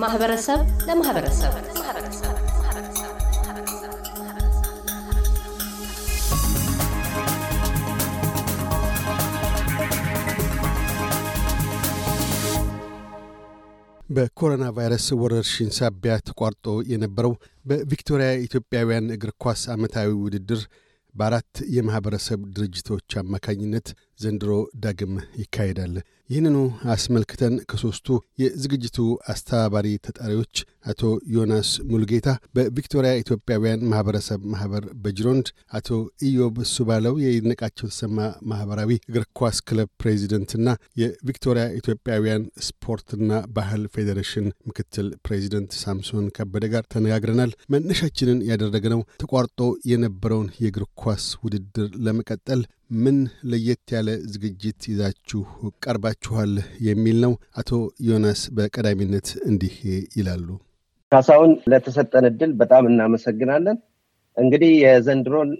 ከማህበረሰብ ለማህበረሰብ። በኮሮና ቫይረስ ወረርሽኝ ሳቢያ ተቋርጦ የነበረው በቪክቶሪያ ኢትዮጵያውያን እግር ኳስ ዓመታዊ ውድድር በአራት የማኅበረሰብ ድርጅቶች አማካኝነት ዘንድሮ ዳግም ይካሄዳል። ይህንኑ አስመልክተን ከሦስቱ የዝግጅቱ አስተባባሪ ተጣሪዎች አቶ ዮናስ ሙልጌታ በቪክቶሪያ ኢትዮጵያውያን ማኅበረሰብ ማኅበር በጅሮንድ፣ አቶ ኢዮብ ሱባለው የይድነቃቸው ተሰማ ማኅበራዊ እግር ኳስ ክለብ ፕሬዚደንትና የቪክቶሪያ ኢትዮጵያውያን ስፖርትና ባህል ፌዴሬሽን ምክትል ፕሬዚደንት ሳምሶን ከበደ ጋር ተነጋግረናል። መነሻችንን ያደረግነው ተቋርጦ የነበረውን የእግር ኳስ ውድድር ለመቀጠል ምን ለየት ያለ ዝግጅት ይዛችሁ ቀርባችኋል የሚል ነው። አቶ ዮናስ በቀዳሚነት እንዲህ ይላሉ። ካሳሁን ለተሰጠን እድል በጣም እናመሰግናለን። እንግዲህ የዘንድሮን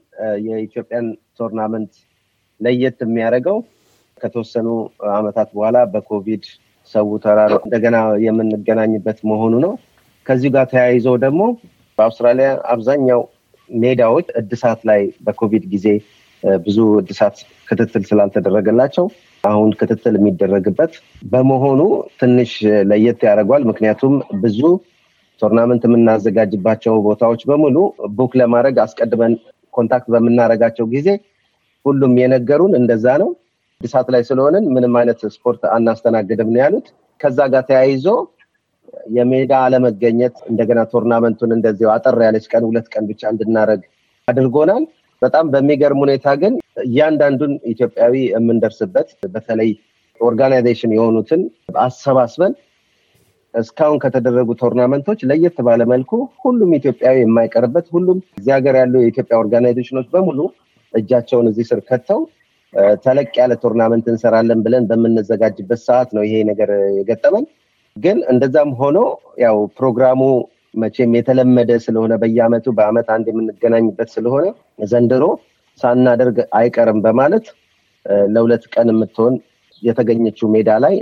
የኢትዮጵያን tournament ለየት የሚያደርገው ከተወሰኑ ዓመታት በኋላ በኮቪድ ሰው ተራርቆ እንደገና የምንገናኝበት መሆኑ ነው። ከዚሁ ጋር ተያይዘው ደግሞ በአውስትራሊያ አብዛኛው ሜዳዎች እድሳት ላይ በኮቪድ ጊዜ ብዙ እድሳት ክትትል ስላልተደረገላቸው አሁን ክትትል የሚደረግበት በመሆኑ ትንሽ ለየት ያደርገዋል። ምክንያቱም ብዙ tournament የምናዘጋጅባቸው ቦታዎች በሙሉ book ለማድረግ አስቀድመን contact በምናደርጋቸው ጊዜ ሁሉም የነገሩን እንደዛ ነው። እድሳት ላይ ስለሆንን ምንም አይነት ስፖርት አናስተናግድም ነው ያሉት። ከዛ ጋር ተያይዞ የሜዳ አለመገኘት እንደገና tournament ኡን እንደዚያው አጠር ያለች ቀን ሁለት ቀን ብቻ እንድናደርግ አድርጎናል። በጣም በሚገርም ሁኔታ ግን እያንዳንዱን ኢትዮጵያዊ የምንደርስበት በተለይ organization የሆኑትን አሰባስበን እስካሁን ከተደረጉ tournament ኦች ለየት ባለ መልኩ ሁሉም ኢትዮጵያዊ የማይቀርበት ሁሉም እዚህ ሀገር ያሉ የኢትዮጵያ organization ኦች በሙሉ እጃቸውን እዚህ ስር ከተው ተለቅ ያለ tournament እንሰራለን ብለን በምንዘጋጅበት ሰዓት ነው ይሄ ነገር የገጠመን። ግን እንደዛም ሆኖ ያው ፕሮግራሙ መቼም የተለመደ ስለሆነ በየአመቱ በአመት አንድ የምንገናኝበት ስለሆነ ዘንድሮ ሳናደርግ አይቀርም በማለት ለሁለት ቀን የምትሆን የተገኘችው ሜዳ ላይ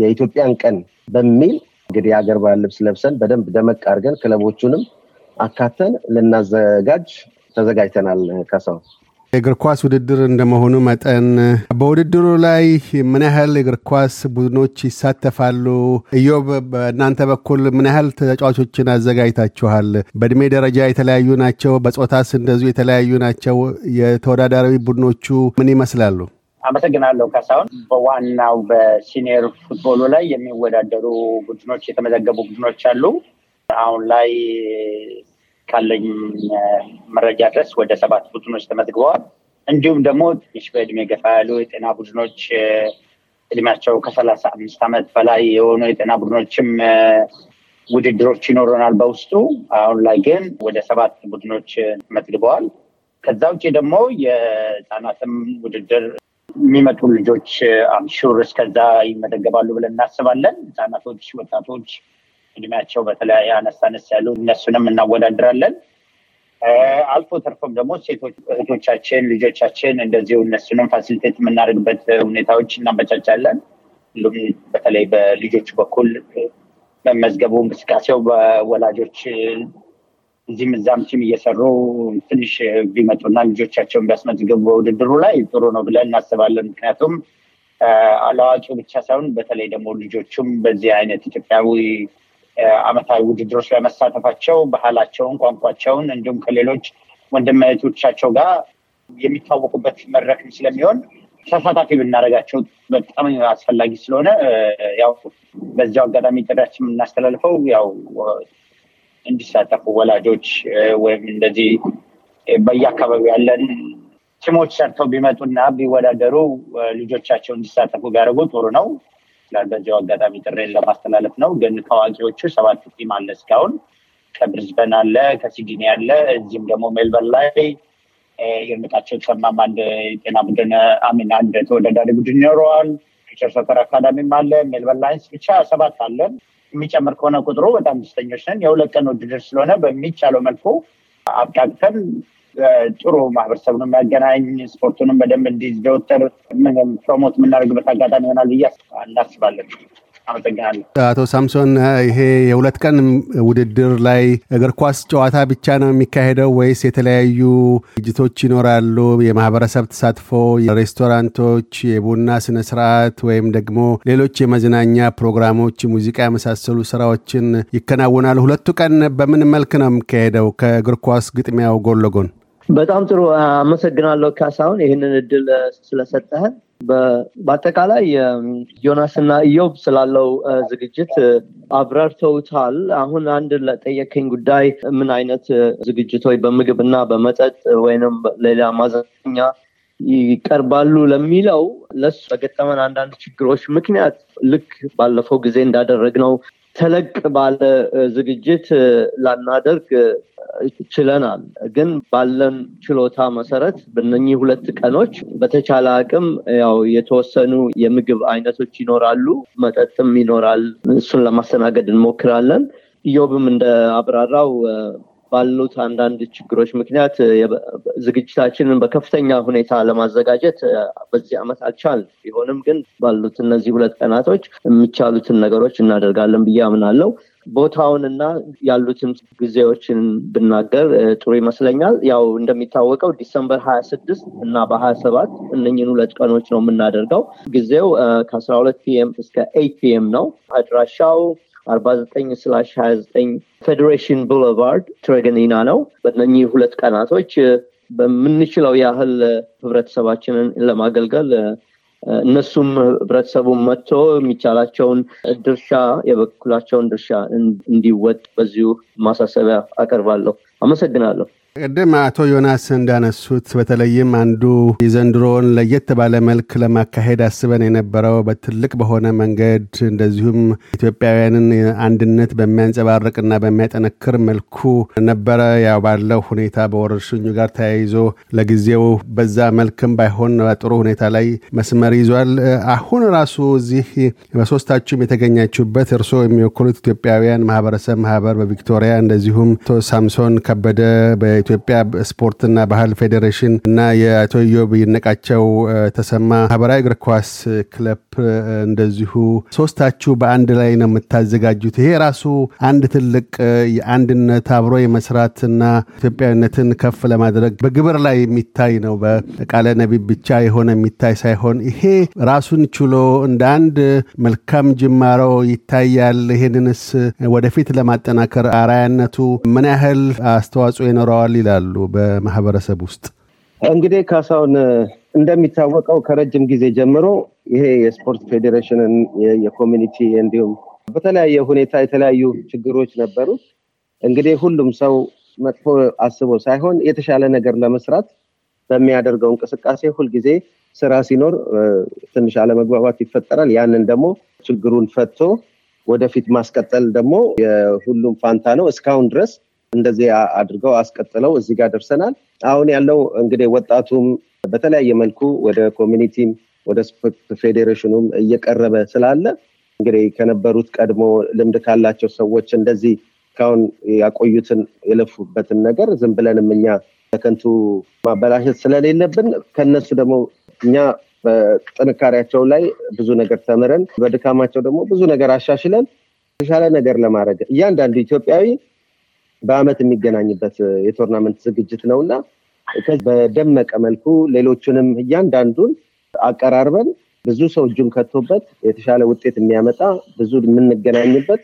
የኢትዮጵያን ቀን በሚል እንግዲህ የሀገር ባህል ልብስ ለብሰን በደንብ ደመቅ አድርገን ክለቦቹንም አካተን ልናዘጋጅ ተዘጋጅተናል። ከሰው የእግር ኳስ ውድድር እንደመሆኑ መጠን በውድድሩ ላይ ምን ያህል የእግር ኳስ ቡድኖች ይሳተፋሉ? እዮብ፣ በእናንተ በኩል ምን ያህል ተጫዋቾችን አዘጋጅታችኋል? በእድሜ ደረጃ የተለያዩ ናቸው? በጾታስ እንደዚሁ የተለያዩ ናቸው? የተወዳዳሪ ቡድኖቹ ምን ይመስላሉ? አመሰግናለሁ ካሳሁን። በዋናው በሲኒየር ፉትቦሉ ላይ የሚወዳደሩ ቡድኖች የተመዘገቡ ቡድኖች አሉ። አሁን ላይ ካለኝ መረጃ ድረስ ወደ ሰባት ቡድኖች ተመዝግበዋል። እንዲሁም ደግሞ ትንሽ በእድሜ ገፋ ያሉ የጤና ቡድኖች እድሜያቸው ከሰላሳ አምስት ዓመት በላይ የሆኑ የጤና ቡድኖችም ውድድሮች ይኖረናል በውስጡ። አሁን ላይ ግን ወደ ሰባት ቡድኖች ተመዝግበዋል። ከዛ ውጭ ደግሞ የህፃናትም ውድድር የሚመጡ ልጆች አምሹር እስከዛ ይመዘገባሉ ብለን እናስባለን። ህፃናቶች፣ ወጣቶች እድሜያቸው በተለያየ አነስ አነስ ያሉ እነሱንም እናወዳድራለን። አልፎ ተርፎም ደግሞ ሴቶች እህቶቻችን፣ ልጆቻችን እንደዚሁ እነሱንም facilitate የምናደርግበት ሁኔታዎች እናመቻቻለን። ሁሉም በተለይ በልጆች በኩል መመዝገቡ እንቅስቃሴው በወላጆች እዚህም እዛም team እየሰሩ ትንሽ ቢመጡና ልጆቻቸውን ቢያስመዝገቡ በውድድሩ ላይ ጥሩ ነው ብለን እናስባለን። ምክንያቱም አላዋቂው ብቻ ሳይሆን በተለይ ደግሞ ልጆቹም በዚህ አይነት ኢትዮጵያዊ አመታዊ ውድድሮች ላይ መሳተፋቸው ባህላቸውን፣ ቋንቋቸውን እንዲሁም ከሌሎች ወንድም እህቶቻቸው ጋር የሚታወቁበት መድረክም ስለሚሆን ተሳታፊ ብናደርጋቸው በጣም አስፈላጊ ስለሆነ ያው በዚያው አጋጣሚ ጥሪያችን የምናስተላልፈው ያው እንዲሳተፉ ወላጆች ወይም እንደዚህ በየአካባቢው ያለን ቲሞች ሰርተው ቢመጡና ቢወዳደሩ ልጆቻቸው እንዲሳተፉ ቢያደርጉ ጥሩ ነው። በዚያው አጋጣሚ ጥሬን ለማስተላለፍ ነው። ግን ታዋቂዎቹ ሰባት ቲም አለ እስካሁን ከብሪዝበን አለ፣ ከሲድኒ አለ፣ እዚህም ደግሞ ሜልበርን ላይ ይርምጣቸው ተሰማም አንድ የጤና ቡድን አሚን አንድ ተወዳዳሪ ቡድን ይኖረዋል። ፊቸር ሰፈር አካዳሚም አለ። ሜልበርን ላይንስ ብቻ ሰባት አለን። የሚጨምር ከሆነ ቁጥሩ በጣም ደስተኞች ነን። የሁለት ቀን ውድድር ስለሆነ በሚቻለው መልኩ አብቃቅተን ጥሩ ማህበረሰቡን የሚያገናኝ ስፖርቱንም በደንብ እንዲዘወተር promote የምናደርግበት አጋጣሚ ይሆናል ብዬ እናስባለን። አመሰግናለሁ። አቶ ሳምሶን ይሄ የሁለት ቀን ውድድር ላይ እግር ኳስ ጨዋታ ብቻ ነው የሚካሄደው ወይስ የተለያዩ ዝግጅቶች ይኖራሉ? የማህበረሰብ ተሳትፎ፣ ሬስቶራንቶች፣ የቡና ስነ ስርዓት ወይም ደግሞ ሌሎች የመዝናኛ ፕሮግራሞች፣ ሙዚቃ የመሳሰሉ ስራዎችን ይከናወናሉ? ሁለቱ ቀን በምን መልክ ነው የሚካሄደው ከእግር ኳስ ግጥሚያው ጎን ለጎን? በጣም ጥሩ አመሰግናለሁ ካሳሁን ይህንን እድል ስለሰጠህን። በአጠቃላይ ዮናስ እና ኢዮብ ስላለው ዝግጅት አብራርተውታል። አሁን አንድ ለጠየከኝ ጉዳይ ምን አይነት ዝግጅቶች እና በመጠጥ ወይንም ሌላ ማዘኛ ይቀርባሉ ለሚለው ለሱ በገጠመን አንዳንድ ችግሮች ምክንያት ልክ ባለፈው ጊዜ እንዳደረግነው ተለቅ ባለ ዝግጅት ላናደርግ ችለናል። ግን ባለን ችሎታ መሰረት በነኚህ ሁለት ቀኖች በተቻለ አቅም ያው የተወሰኑ የምግብ አይነቶች ይኖራሉ፣ መጠጥም ይኖራል። እሱን ለማስተናገድ እንሞክራለን። ኢዮብም እንደ አብራራው ባሉት አንዳንድ ችግሮች ምክንያት ዝግጅታችንን በከፍተኛ ሁኔታ ለማዘጋጀት በዚህ ዓመት አልቻልም። ቢሆንም ግን ባሉት እነዚህ ሁለት ቀናቶች የሚቻሉትን ነገሮች እናደርጋለን ብዬ አምናለው። ቦታውንና ያሉትን ጊዜዎችን ብናገር ጥሩ ይመስለኛል። ያው እንደሚታወቀው December ሀያ ስድስት እና በሀያ ሰባት እነኝን ሁለት ቀኖች ነው የምናደርገው። ጊዜው ከአስራ ሁለት pm እስከ eight pm ነው። አድራሻው አርባ ዘጠኝ slash ሀያ ዘጠኝ Federation Boulevard ትሬገኒና ነው። በእነኚህ ሁለት ቀናቶች በምንችለው ያህል ህብረተሰባችንን ለማገልገል እነሱም ህብረተሰቡን መጥቶ የሚቻላቸውን ድርሻ የበኩላቸውን ድርሻ እንዲወጥ በዚሁ ማሳሰቢያ አቀርባለሁ። አመሰግናለሁ። ቅድም አቶ ዮናስ እንዳነሱት በተለይም አንዱ የዘንድሮውን ለየት ባለ መልክ ለማካሄድ አስበን የነበረው በትልቅ በሆነ መንገድ እንደዚሁም ኢትዮጵያውያንን አንድነት በሚያንጸባርቅና በሚያጠነክር መልኩ ነበረ። ያው ባለው ሁኔታ በወረርሽኙ ጋር ተያይዞ ለጊዜው በዛ መልክም ባይሆን በጥሩ ሁኔታ ላይ መስመር ይዟል። አሁን ራሱ እዚህ በሶስታችሁም የተገኛችሁበት እርስዎ የሚወክሉት ኢትዮጵያውያን ማህበረሰብ ማህበር በቪክቶሪያ እንደዚሁም አቶ ሳምሶን ከበደ የኢትዮጵያ ስፖርትና ባህል ፌዴሬሽን እና የአቶ ኢዮብ ይነቃቸው ተሰማ ማህበራዊ እግር ኳስ ክለብ እንደዚሁ ሶስታችሁ በአንድ ላይ ነው የምታዘጋጁት። ይሄ ራሱ አንድ ትልቅ የአንድነት አብሮ የመስራትና ኢትዮጵያዊነትን ከፍ ለማድረግ በግብር ላይ የሚታይ ነው። በቃለ ነቢብ ብቻ የሆነ የሚታይ ሳይሆን ይሄ ራሱን ችሎ እንደ አንድ መልካም ጅማሮ ይታያል። ይሄንንስ ወደፊት ለማጠናከር አራያነቱ ምን ያህል አስተዋጽኦ ይኖረዋል ይላሉ በማህበረሰብ ውስጥ? እንግዲህ ካሳሁን እንደሚታወቀው ከረጅም ጊዜ ጀምሮ ይሄ የስፖርት ፌዴሬሽንን የኮሚኒቲ እንዲሁም በተለያየ ሁኔታ የተለያዩ ችግሮች ነበሩ። እንግዲህ ሁሉም ሰው መጥፎ አስቦ ሳይሆን የተሻለ ነገር ለመስራት በሚያደርገው እንቅስቃሴ ሁልጊዜ ስራ ሲኖር ትንሽ አለመግባባት ይፈጠራል። ያንን ደግሞ ችግሩን ፈቶ ወደፊት ማስቀጠል ደግሞ የሁሉም ፋንታ ነው። እስካሁን ድረስ እንደዚህ አድርገው አስቀጥለው እዚህ ጋር ደርሰናል። አሁን ያለው እንግዲህ ወጣቱም በተለያየ መልኩ ወደ community ም ወደ ስፖርት ፌዴሬሽኑም እየቀረበ ስላለ እንግዲህ ከነበሩት ቀድሞ ልምድ ካላቸው ሰዎች እንደዚህ እስካሁን ያቆዩትን የለፉበትን ነገር ዝም ብለንም እኛ በከንቱ ማበላሸት ስለሌለብን ከነሱ ደግሞ እኛ በጥንካሬያቸው ላይ ብዙ ነገር ተምረን በድካማቸው ደግሞ ብዙ ነገር አሻሽለን የተሻለ ነገር ለማድረግ እያንዳንዱ ኢትዮጵያዊ በአመት የሚገናኝበት የ tournament ዝግጅት ነው እና በደመቀ መልኩ ሌሎቹንም እያንዳንዱን አቀራርበን ብዙ ሰው እጁን ከቶበት የተሻለ ውጤት የሚያመጣ ብዙ የምንገናኝበት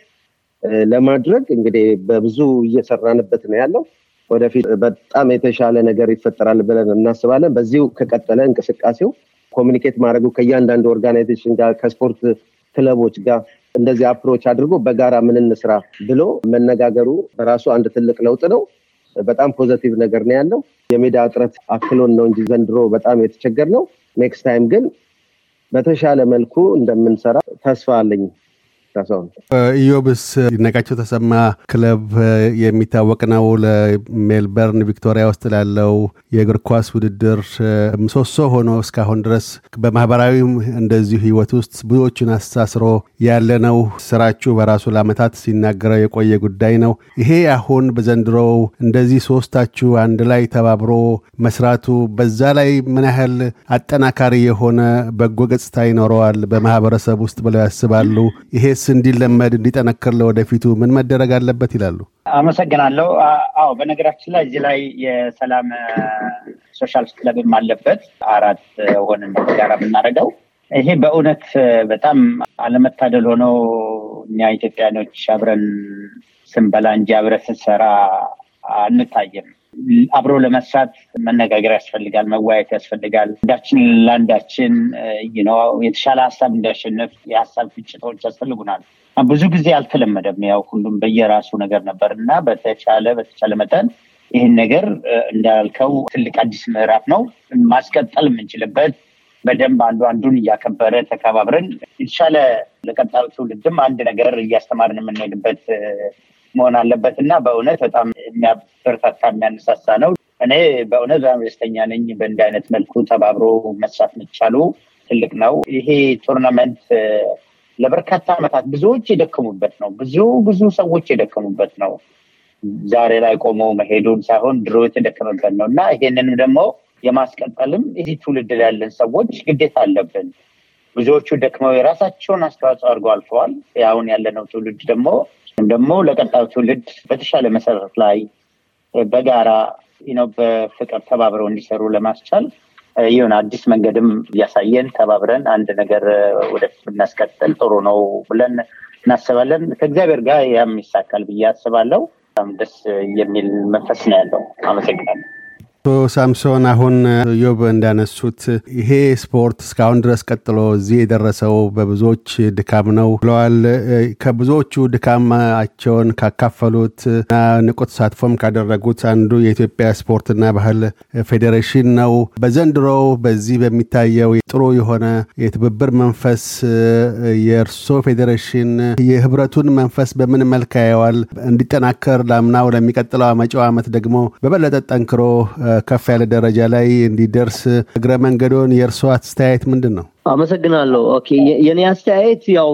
ለማድረግ እንግዲህ በብዙ እየሰራንበት ነው ያለው። ወደፊት በጣም የተሻለ ነገር ይፈጠራል ብለን እናስባለን። በዚሁ ከቀጠለ እንቅስቃሴው communicate ማድረጉ ከእያንዳንዱ organization ጋር ከስፖርት ክለቦች ጋር እንደዚህ approach አድርጎ በጋራ ምን እንስራ ብሎ መነጋገሩ በራሱ አንድ ትልቅ ለውጥ ነው። በጣም positive ነገር ነው ያለው። የሜዳ እጥረት አካሎን ነው እንጂ ዘንድሮ በጣም የተቸገርነው። next time ግን በተሻለ መልኩ እንደምንሰራ ተስፋ አለኝ። ካሳሁን። ኢዮብስ ይድነቃቸው ተሰማ ክለብ የሚታወቅ ነው። ለሜልበርን ቪክቶሪያ ውስጥ ላለው የእግር ኳስ ውድድር ምሰሶ ሆኖ እስካሁን ድረስ በማህበራዊም እንደዚሁ ህይወት ውስጥ ብዙዎችን አስተሳስሮ ያለ ነው። ስራችሁ በራሱ ለአመታት ሲናገረው የቆየ ጉዳይ ነው። ይሄ አሁን በዘንድሮው እንደዚህ ሶስታችሁ አንድ ላይ ተባብሮ መስራቱ በዛ ላይ ምን ያህል አጠናካሪ የሆነ በጎ ገጽታ ይኖረዋል በማህበረሰብ ውስጥ ብለው ያስባሉ? ይሄስ እንዲለመድ እንዲጠነክር ለወደፊቱ ምን መደረግ አለበት ይላሉ? አመሰግናለሁ። አዎ በነገራችን ላይ እዚህ ላይ የሰላም social club ም አለበት። አራት ሆነን ጋራ የምናደርገው ይሄ በእውነት በጣም አለመታደል ሆኖ እኛ ኢትዮጵያኖች አብረን ስንበላ እንጂ አብረን ስንሰራ አንታየም። አብሮ ለመስራት መነጋገር ያስፈልጋል፣ መወያየት ያስፈልጋል። አንዳችን ለአንዳችን የተሻለ ሀሳብ እንዲያሸንፍ የሀሳብ ፍጭቶች ያስፈልጉናል። ብዙ ጊዜ አልተለመደም። ያው ሁሉም በየራሱ ነገር ነበር እና በተቻለ በተቻለ መጠን ይህን ነገር እንዳልከው ትልቅ አዲስ ምዕራፍ ነው ማስቀጠል የምንችልበት በደንብ አንዱ አንዱን እያከበረ ተከባብረን የተሻለ ለቀጣዩ ትውልድም አንድ ነገር እያስተማርን የምንሄድበት መሆን አለበት እና በእውነት በጣም የሚያበረታታ የሚያነሳሳ ነው። እኔ በእውነት በጣም ደስተኛ ነኝ። በእንዲህ አይነት መልኩ ተባብሮ መስራት መቻሉ ትልቅ ነው። ይሄ tournament ለበርካታ ዓመታት ብዙዎች የደከሙበት ነው። ብዙ ብዙ ሰዎች የደከሙበት ነው። ዛሬ ላይ ቆሞ መሄዱን ሳይሆን ድሮ የተደከመበት ነው እና ይሄንንም ደግሞ የማስቀጠልም እዚህ ትውልድ ላይ ያለን ሰዎች ግዴታ አለብን። ብዙዎቹ ደክመው የራሳቸውን አስተዋጽኦ አድርገው አልፈዋል። አሁን ያለነው ትውልድ ደግሞ ደግሞ ለቀጣዩ ትውልድ በተሻለ መሰረት ላይ በጋራ ነው በፍቅር ተባብረው እንዲሰሩ ለማስቻል ይሁን አዲስ መንገድም እያሳየን ተባብረን አንድ ነገር ወደፊት ብናስቀጥል ጥሩ ነው ብለን እናስባለን። ከእግዚአብሔር ጋር ያም ይሳካል ብዬ አስባለሁ። በጣም ደስ የሚል መንፈስ ነው ያለው። አመሰግናለሁ። አቶ ሳምሶን አሁን ዮብ እንዳነሱት ይሄ ስፖርት እስካሁን ድረስ ቀጥሎ እዚህ የደረሰው በብዙዎች ድካም ነው ብለዋል። ከብዙዎቹ ድካማቸውን ካካፈሉት እና ንቁ ተሳትፎም ካደረጉት አንዱ የኢትዮጵያ ስፖርትና ባህል ፌዴሬሽን ነው። በዘንድሮው በዚህ በሚታየው ጥሩ የሆነ የትብብር መንፈስ የእርሶ ፌዴሬሽን የህብረቱን መንፈስ በምን መልክ ያየዋል? እንዲጠናከር ላምናው ለሚቀጥለው መጪው ዓመት ደግሞ በበለጠ ጠንክሮ ከፍ ያለ ደረጃ ላይ እንዲደርስ እግረ መንገዶን የእርስዎ አስተያየት ምንድን ነው? አመሰግናለሁ። okay የኔ አስተያየት ያው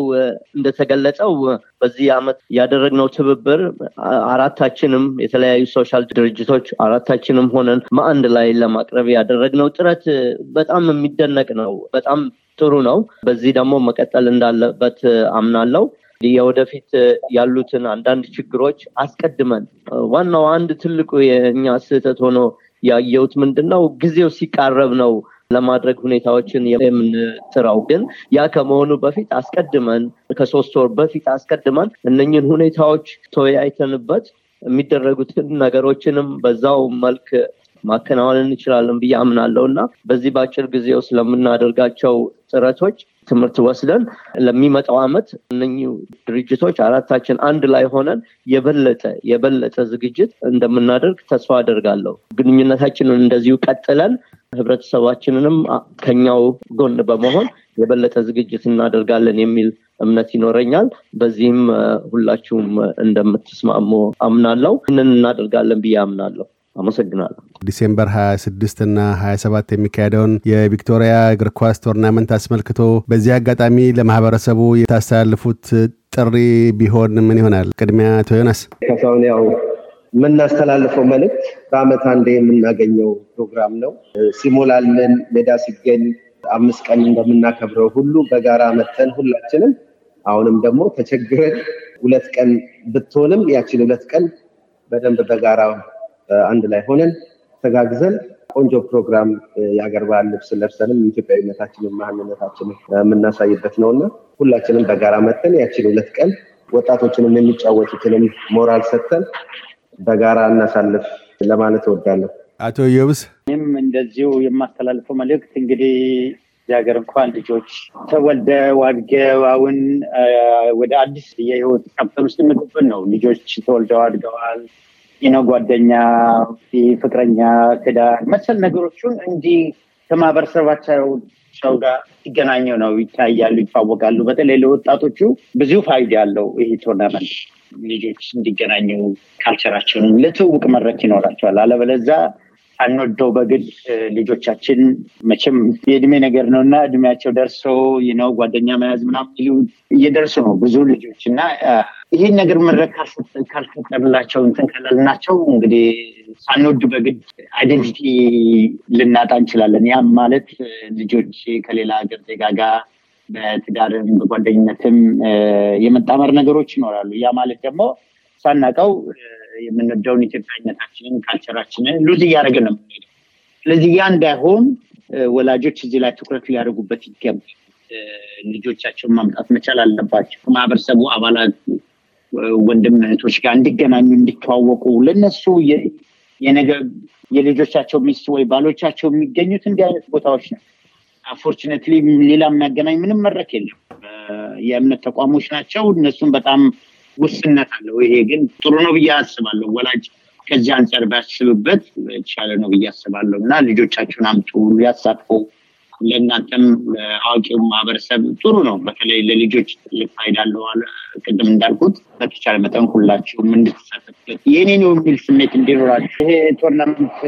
እንደተገለጸው በዚህ አመት ያደረግነው ትብብር አራታችንም የተለያዩ social ድርጅቶች አራታችንም ሆነን አንድ ላይ ለማቅረብ ያደረግነው ጥረት በጣም የሚደነቅ ነው። በጣም ጥሩ ነው። በዚህ ደግሞ መቀጠል እንዳለበት አምናለው። የወደፊት ያሉትን አንዳንድ ችግሮች አስቀድመን ዋናው አንድ ትልቁ የእኛ ስህተት ሆኖ ያየሁት ምንድን ነው ጊዜው ሲቃረብ ነው ለማድረግ ሁኔታዎችን የምንጥረው ግን ያ ከመሆኑ በፊት አስቀድመን ከሶስት ወር በፊት አስቀድመን እነኝን ሁኔታዎች ተወያይተንበት የሚደረጉትን ነገሮችንም በዛው መልክ ማከናወን እንችላለን ብዬ አምናለው እና በዚህ በአጭር ጊዜ ውስጥ ለምናደርጋቸው ጥረቶች ትምህርት ወስደን ለሚመጣው አመት እነኚህ ድርጅቶች አራታችን አንድ ላይ ሆነን የበለጠ የበለጠ ዝግጅት እንደምናደርግ ተስፋ አደርጋለሁ። ግንኙነታችንን እንደዚሁ ቀጥለን ህብረተሰባችንንም ከኛው ጎን በመሆን የበለጠ ዝግጅት እናደርጋለን የሚል እምነት ይኖረኛል። በዚህም ሁላችሁም እንደምትስማሙ አምናለሁ። ይህንን እናደርጋለን ብዬ አምናለሁ። አመሰግናለሁ። December 26 እና 27 የሚካሄደውን የቪክቶሪያ እግር ኳስ tournament አስመልክቶ በዚህ አጋጣሚ ለማህበረሰቡ የምታስተላልፉት ጥሪ ቢሆን ምን ይሆናል? ቅድሚያ አቶ ዮናስ ካሳሁን ያው የምናስተላልፈው መልእክት በአመት አንዴ የምናገኘው ፕሮግራም ነው። ሲሞላልን ሜዳ ሲገኝ አምስት ቀን እንደምናከብረው ሁሉ በጋራ መተን ሁላችንም አሁንም ደግሞ ተቸግረን ሁለት ቀን ብትሆንም ያችን ሁለት ቀን በደንብ በጋራ አንድ ላይ ሆነን ተጋግዘን ቆንጆ ፕሮግራም የአገር ባህል ልብስ ለብሰንም ኢትዮጵያዊነታችንን ማንነታችንን የምናሳይበት ነው እና ሁላችንም በጋራ መተን ያችን ሁለት ቀን ወጣቶችንም የሚጫወቱትንም ሞራል ሰጥተን በጋራ እናሳልፍ ለማለት እወዳለሁ። አቶ እዮብስ ይህም እንደዚሁ የማስተላልፈው መልእክት እንግዲህ የሀገር እንኳን ልጆች ተወልደው አድገው አሁን ወደ አዲስ የህይወት chapter ውስጥ የሚገቡ ነው። ልጆች ተወልደው አድገዋል። ነው ጓደኛ፣ ፍቅረኛ፣ ትዳር መሰል ነገሮችን እንዲህ ከማህበረሰባቸው ጋር ሲገናኙ ነው ይታያሉ፣ ይታወቃሉ። በተለይ ለወጣቶቹ ብዙ ፋይዳ ያለው ይህ tournament ልጆች እንዲገናኙ ካልቸራቸውን ለትውውቅ መድረክ ይኖራቸዋል። አለበለዛ አንወደው በግድ ልጆቻችን መቼም የእድሜ ነገር ነው እና እድሜያቸው ደርሶ ነው ጓደኛ መያዝ ምናምን እየደርሱ ነው ብዙ ልጆች እና ይህን ነገር መድረክ ካልፈጠርላቸው እንትን ካላልናቸው እንግዲህ ሳንወድ በግድ አይደንቲቲ ልናጣ እንችላለን። ያም ማለት ልጆች ከሌላ ሀገር ዜጋ ጋር በትዳርም በጓደኝነትም የመጣመር ነገሮች ይኖራሉ። ያ ማለት ደግሞ ሳናቀው የምንወደውን ኢትዮጵያዊነታችንን ካልቸራችንን ሉዝ እያደረግን ነው ስለዚህ ያ እንዳይሆን ወላጆች እዚህ ላይ ትኩረት ሊያደርጉበት ይገባል። ልጆቻቸውን ማምጣት መቻል አለባቸው። ማህበረሰቡ አባላት ወንድም እህቶች ጋር እንዲገናኙ፣ እንዲተዋወቁ ለነሱ የነገ የልጆቻቸው ሚስት ወይ ባሎቻቸው የሚገኙት እንዲህ አይነት ቦታዎች ነው። አንፎርችነትሊ ሌላ የሚያገናኝ ምንም መድረክ የለም። የእምነት ተቋሞች ናቸው። እነሱም በጣም ውስንነት አለው። ይሄ ግን ጥሩ ነው ብዬ አስባለሁ። ወላጅ ከዚህ አንጻር ቢያስብበት የተሻለ ነው ብዬ አስባለሁ እና ልጆቻችሁን አምጡ፣ ያሳትፉ። ለእናንተም አዋቂው ማህበረሰብ ጥሩ ነው። በተለይ ለልጆች ትልቅ ፋይዳ አለው። ቅድም እንዳልኩት በተቻለ መጠን ሁላችሁም እንድትሳተፉበት የኔ ነው የሚል ስሜት እንዲኖራችሁ። ይሄ tournament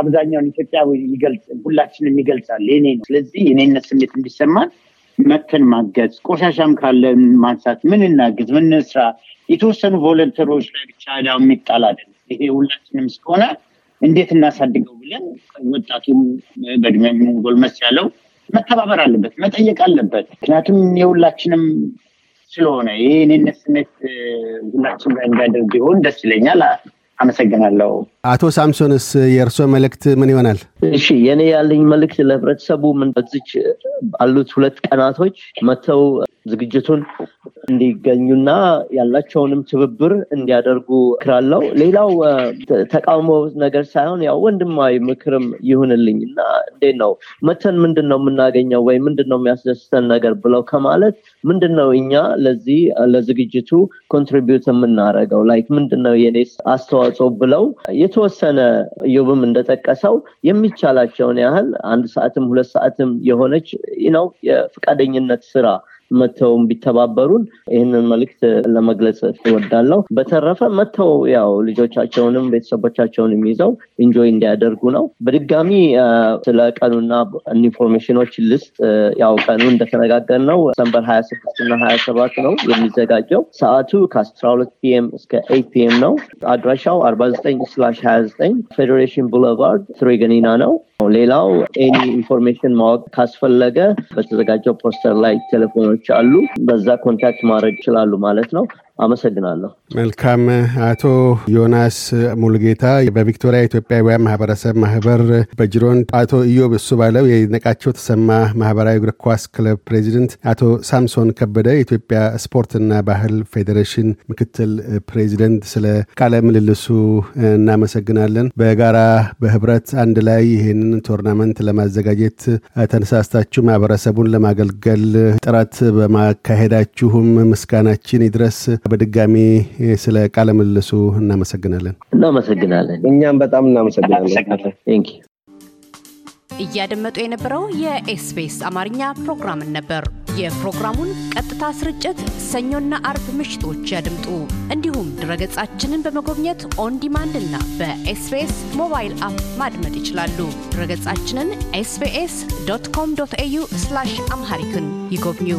አብዛኛውን ኢትዮጵያ ይገልጽ ሁላችንም ይገልጻል። የኔ ነው። ስለዚህ የኔነት ስሜት እንዲሰማን መጥተን ማገዝ፣ ቆሻሻም ካለን ማንሳት፣ ምን እናግዝ፣ ምን ስራ፣ የተወሰኑ volunteer ኦች ላይ ብቻ ዳው የሚጣል አይደለም። ይሄ ሁላችንም እስከሆነ እንዴት እናሳድገው ብለን ወጣቱም በእድሜም ጎልመስ ያለው መተባበር አለበት፣ መጠየቅ አለበት። ምክንያቱም የሁላችንም ስለሆነ ይሄ እኔነት ስሜት ሁላችን እንዲያደርግ ቢሆን ደስ ይለኛል። አመሰግናለሁ። አቶ ሳምሶንስ የእርስዎ መልእክት ምን ይሆናል? እሺ የኔ ያለኝ መልእክት ለህብረተሰቡ ምን በዚች ባሉት ሁለት ቀናቶች መጥተው ዝግጅቱን እንዲገኙና ያላቸውንም ትብብር እንዲያደርጉ እክራለሁ። ሌላው ተቃውሞ ነገር ሳይሆን ያው ወንድማዊ ምክርም ይሁንልኝ እና እንዴት ነው መተን ምንድን ነው የምናገኘው ወይ ምንድን ነው የሚያስደስተን ነገር ብለው ከማለት ምንድን ነው እኛ ለዚህ ለዝግጅቱ contribute የምናደርገው like ምንድን ነው የኔ አስተዋጽኦ ብለው የተወሰነ እዮብም እንደጠቀሰው የሚቻላቸውን ያህል አንድ ሰዓትም ሁለት ሰዓትም የሆነች ነው የፈቃደኝነት ስራ መጥተው ቢተባበሩን ይህንን መልእክት ለመግለጽ እወዳለሁ። በተረፈ መጥተው ያው ልጆቻቸውንም ቤተሰቦቻቸውንም ይዘው enjoy እንዲያደርጉ ነው። በድጋሚ ስለ ቀኑና information ኦች ልስጥ። ያው ቀኑ እንደተነጋገርነው December ሀያ ስድስት እና ሀያ ሰባት ነው የሚዘጋጀው። ሰዓቱ ከአስራ ሁለት PM እስከ eight PM ነው። አድራሻው አርባ ዘጠኝ slash ሀያ ዘጠኝ Federation Boulevard Truganina ነው። ሌላው any information ማወቅ ካስፈለገ በተዘጋጀው ፖስተር ላይ ቴሌፎኖች አሉ። በዛ contact ማድረግ ይችላሉ ማለት ነው። አመሰግናለሁ። መልካም። አቶ ዮናስ ሙሉጌታ በቪክቶሪያ ኢትዮጵያውያን ማህበረሰብ ማህበር በጅሮንድ፣ አቶ ኢዮብ እሱ ባለው የነቃቸው ተሰማ ማህበራዊ እግር ኳስ ክለብ ፕሬዚደንት፣ አቶ ሳምሶን ከበደ የኢትዮጵያ ስፖርትና ባህል ፌዴሬሽን ምክትል ፕሬዚደንት፣ ስለ ቃለ ምልልሱ እናመሰግናለን። በጋራ በህብረት አንድ ላይ ይህንን tournament ለማዘጋጀት ተነሳስታችሁ ማህበረሰቡን ለማገልገል ጥረት በማካሄዳችሁም ምስጋናችን ይድረስ። በድጋሚ ስለ ቃለ ምልልሱ እናመሰግናለን። እናመሰግናለን። እኛም በጣም እናመሰግናለን። እያደመጡ የነበረው የ SBS አማርኛ ፕሮግራምን ነበር። የፕሮግራሙን ቀጥታ ስርጭት ሰኞና አርብ ምሽቶች ያድምጡ። እንዲሁም ድረገጻችንን በመጎብኘት on demand እና በ SBS mobile app ማድመጥ ይችላሉ። ድረገጻችንን SBS dot com dot au አምሃሪክን ይጎብኙ።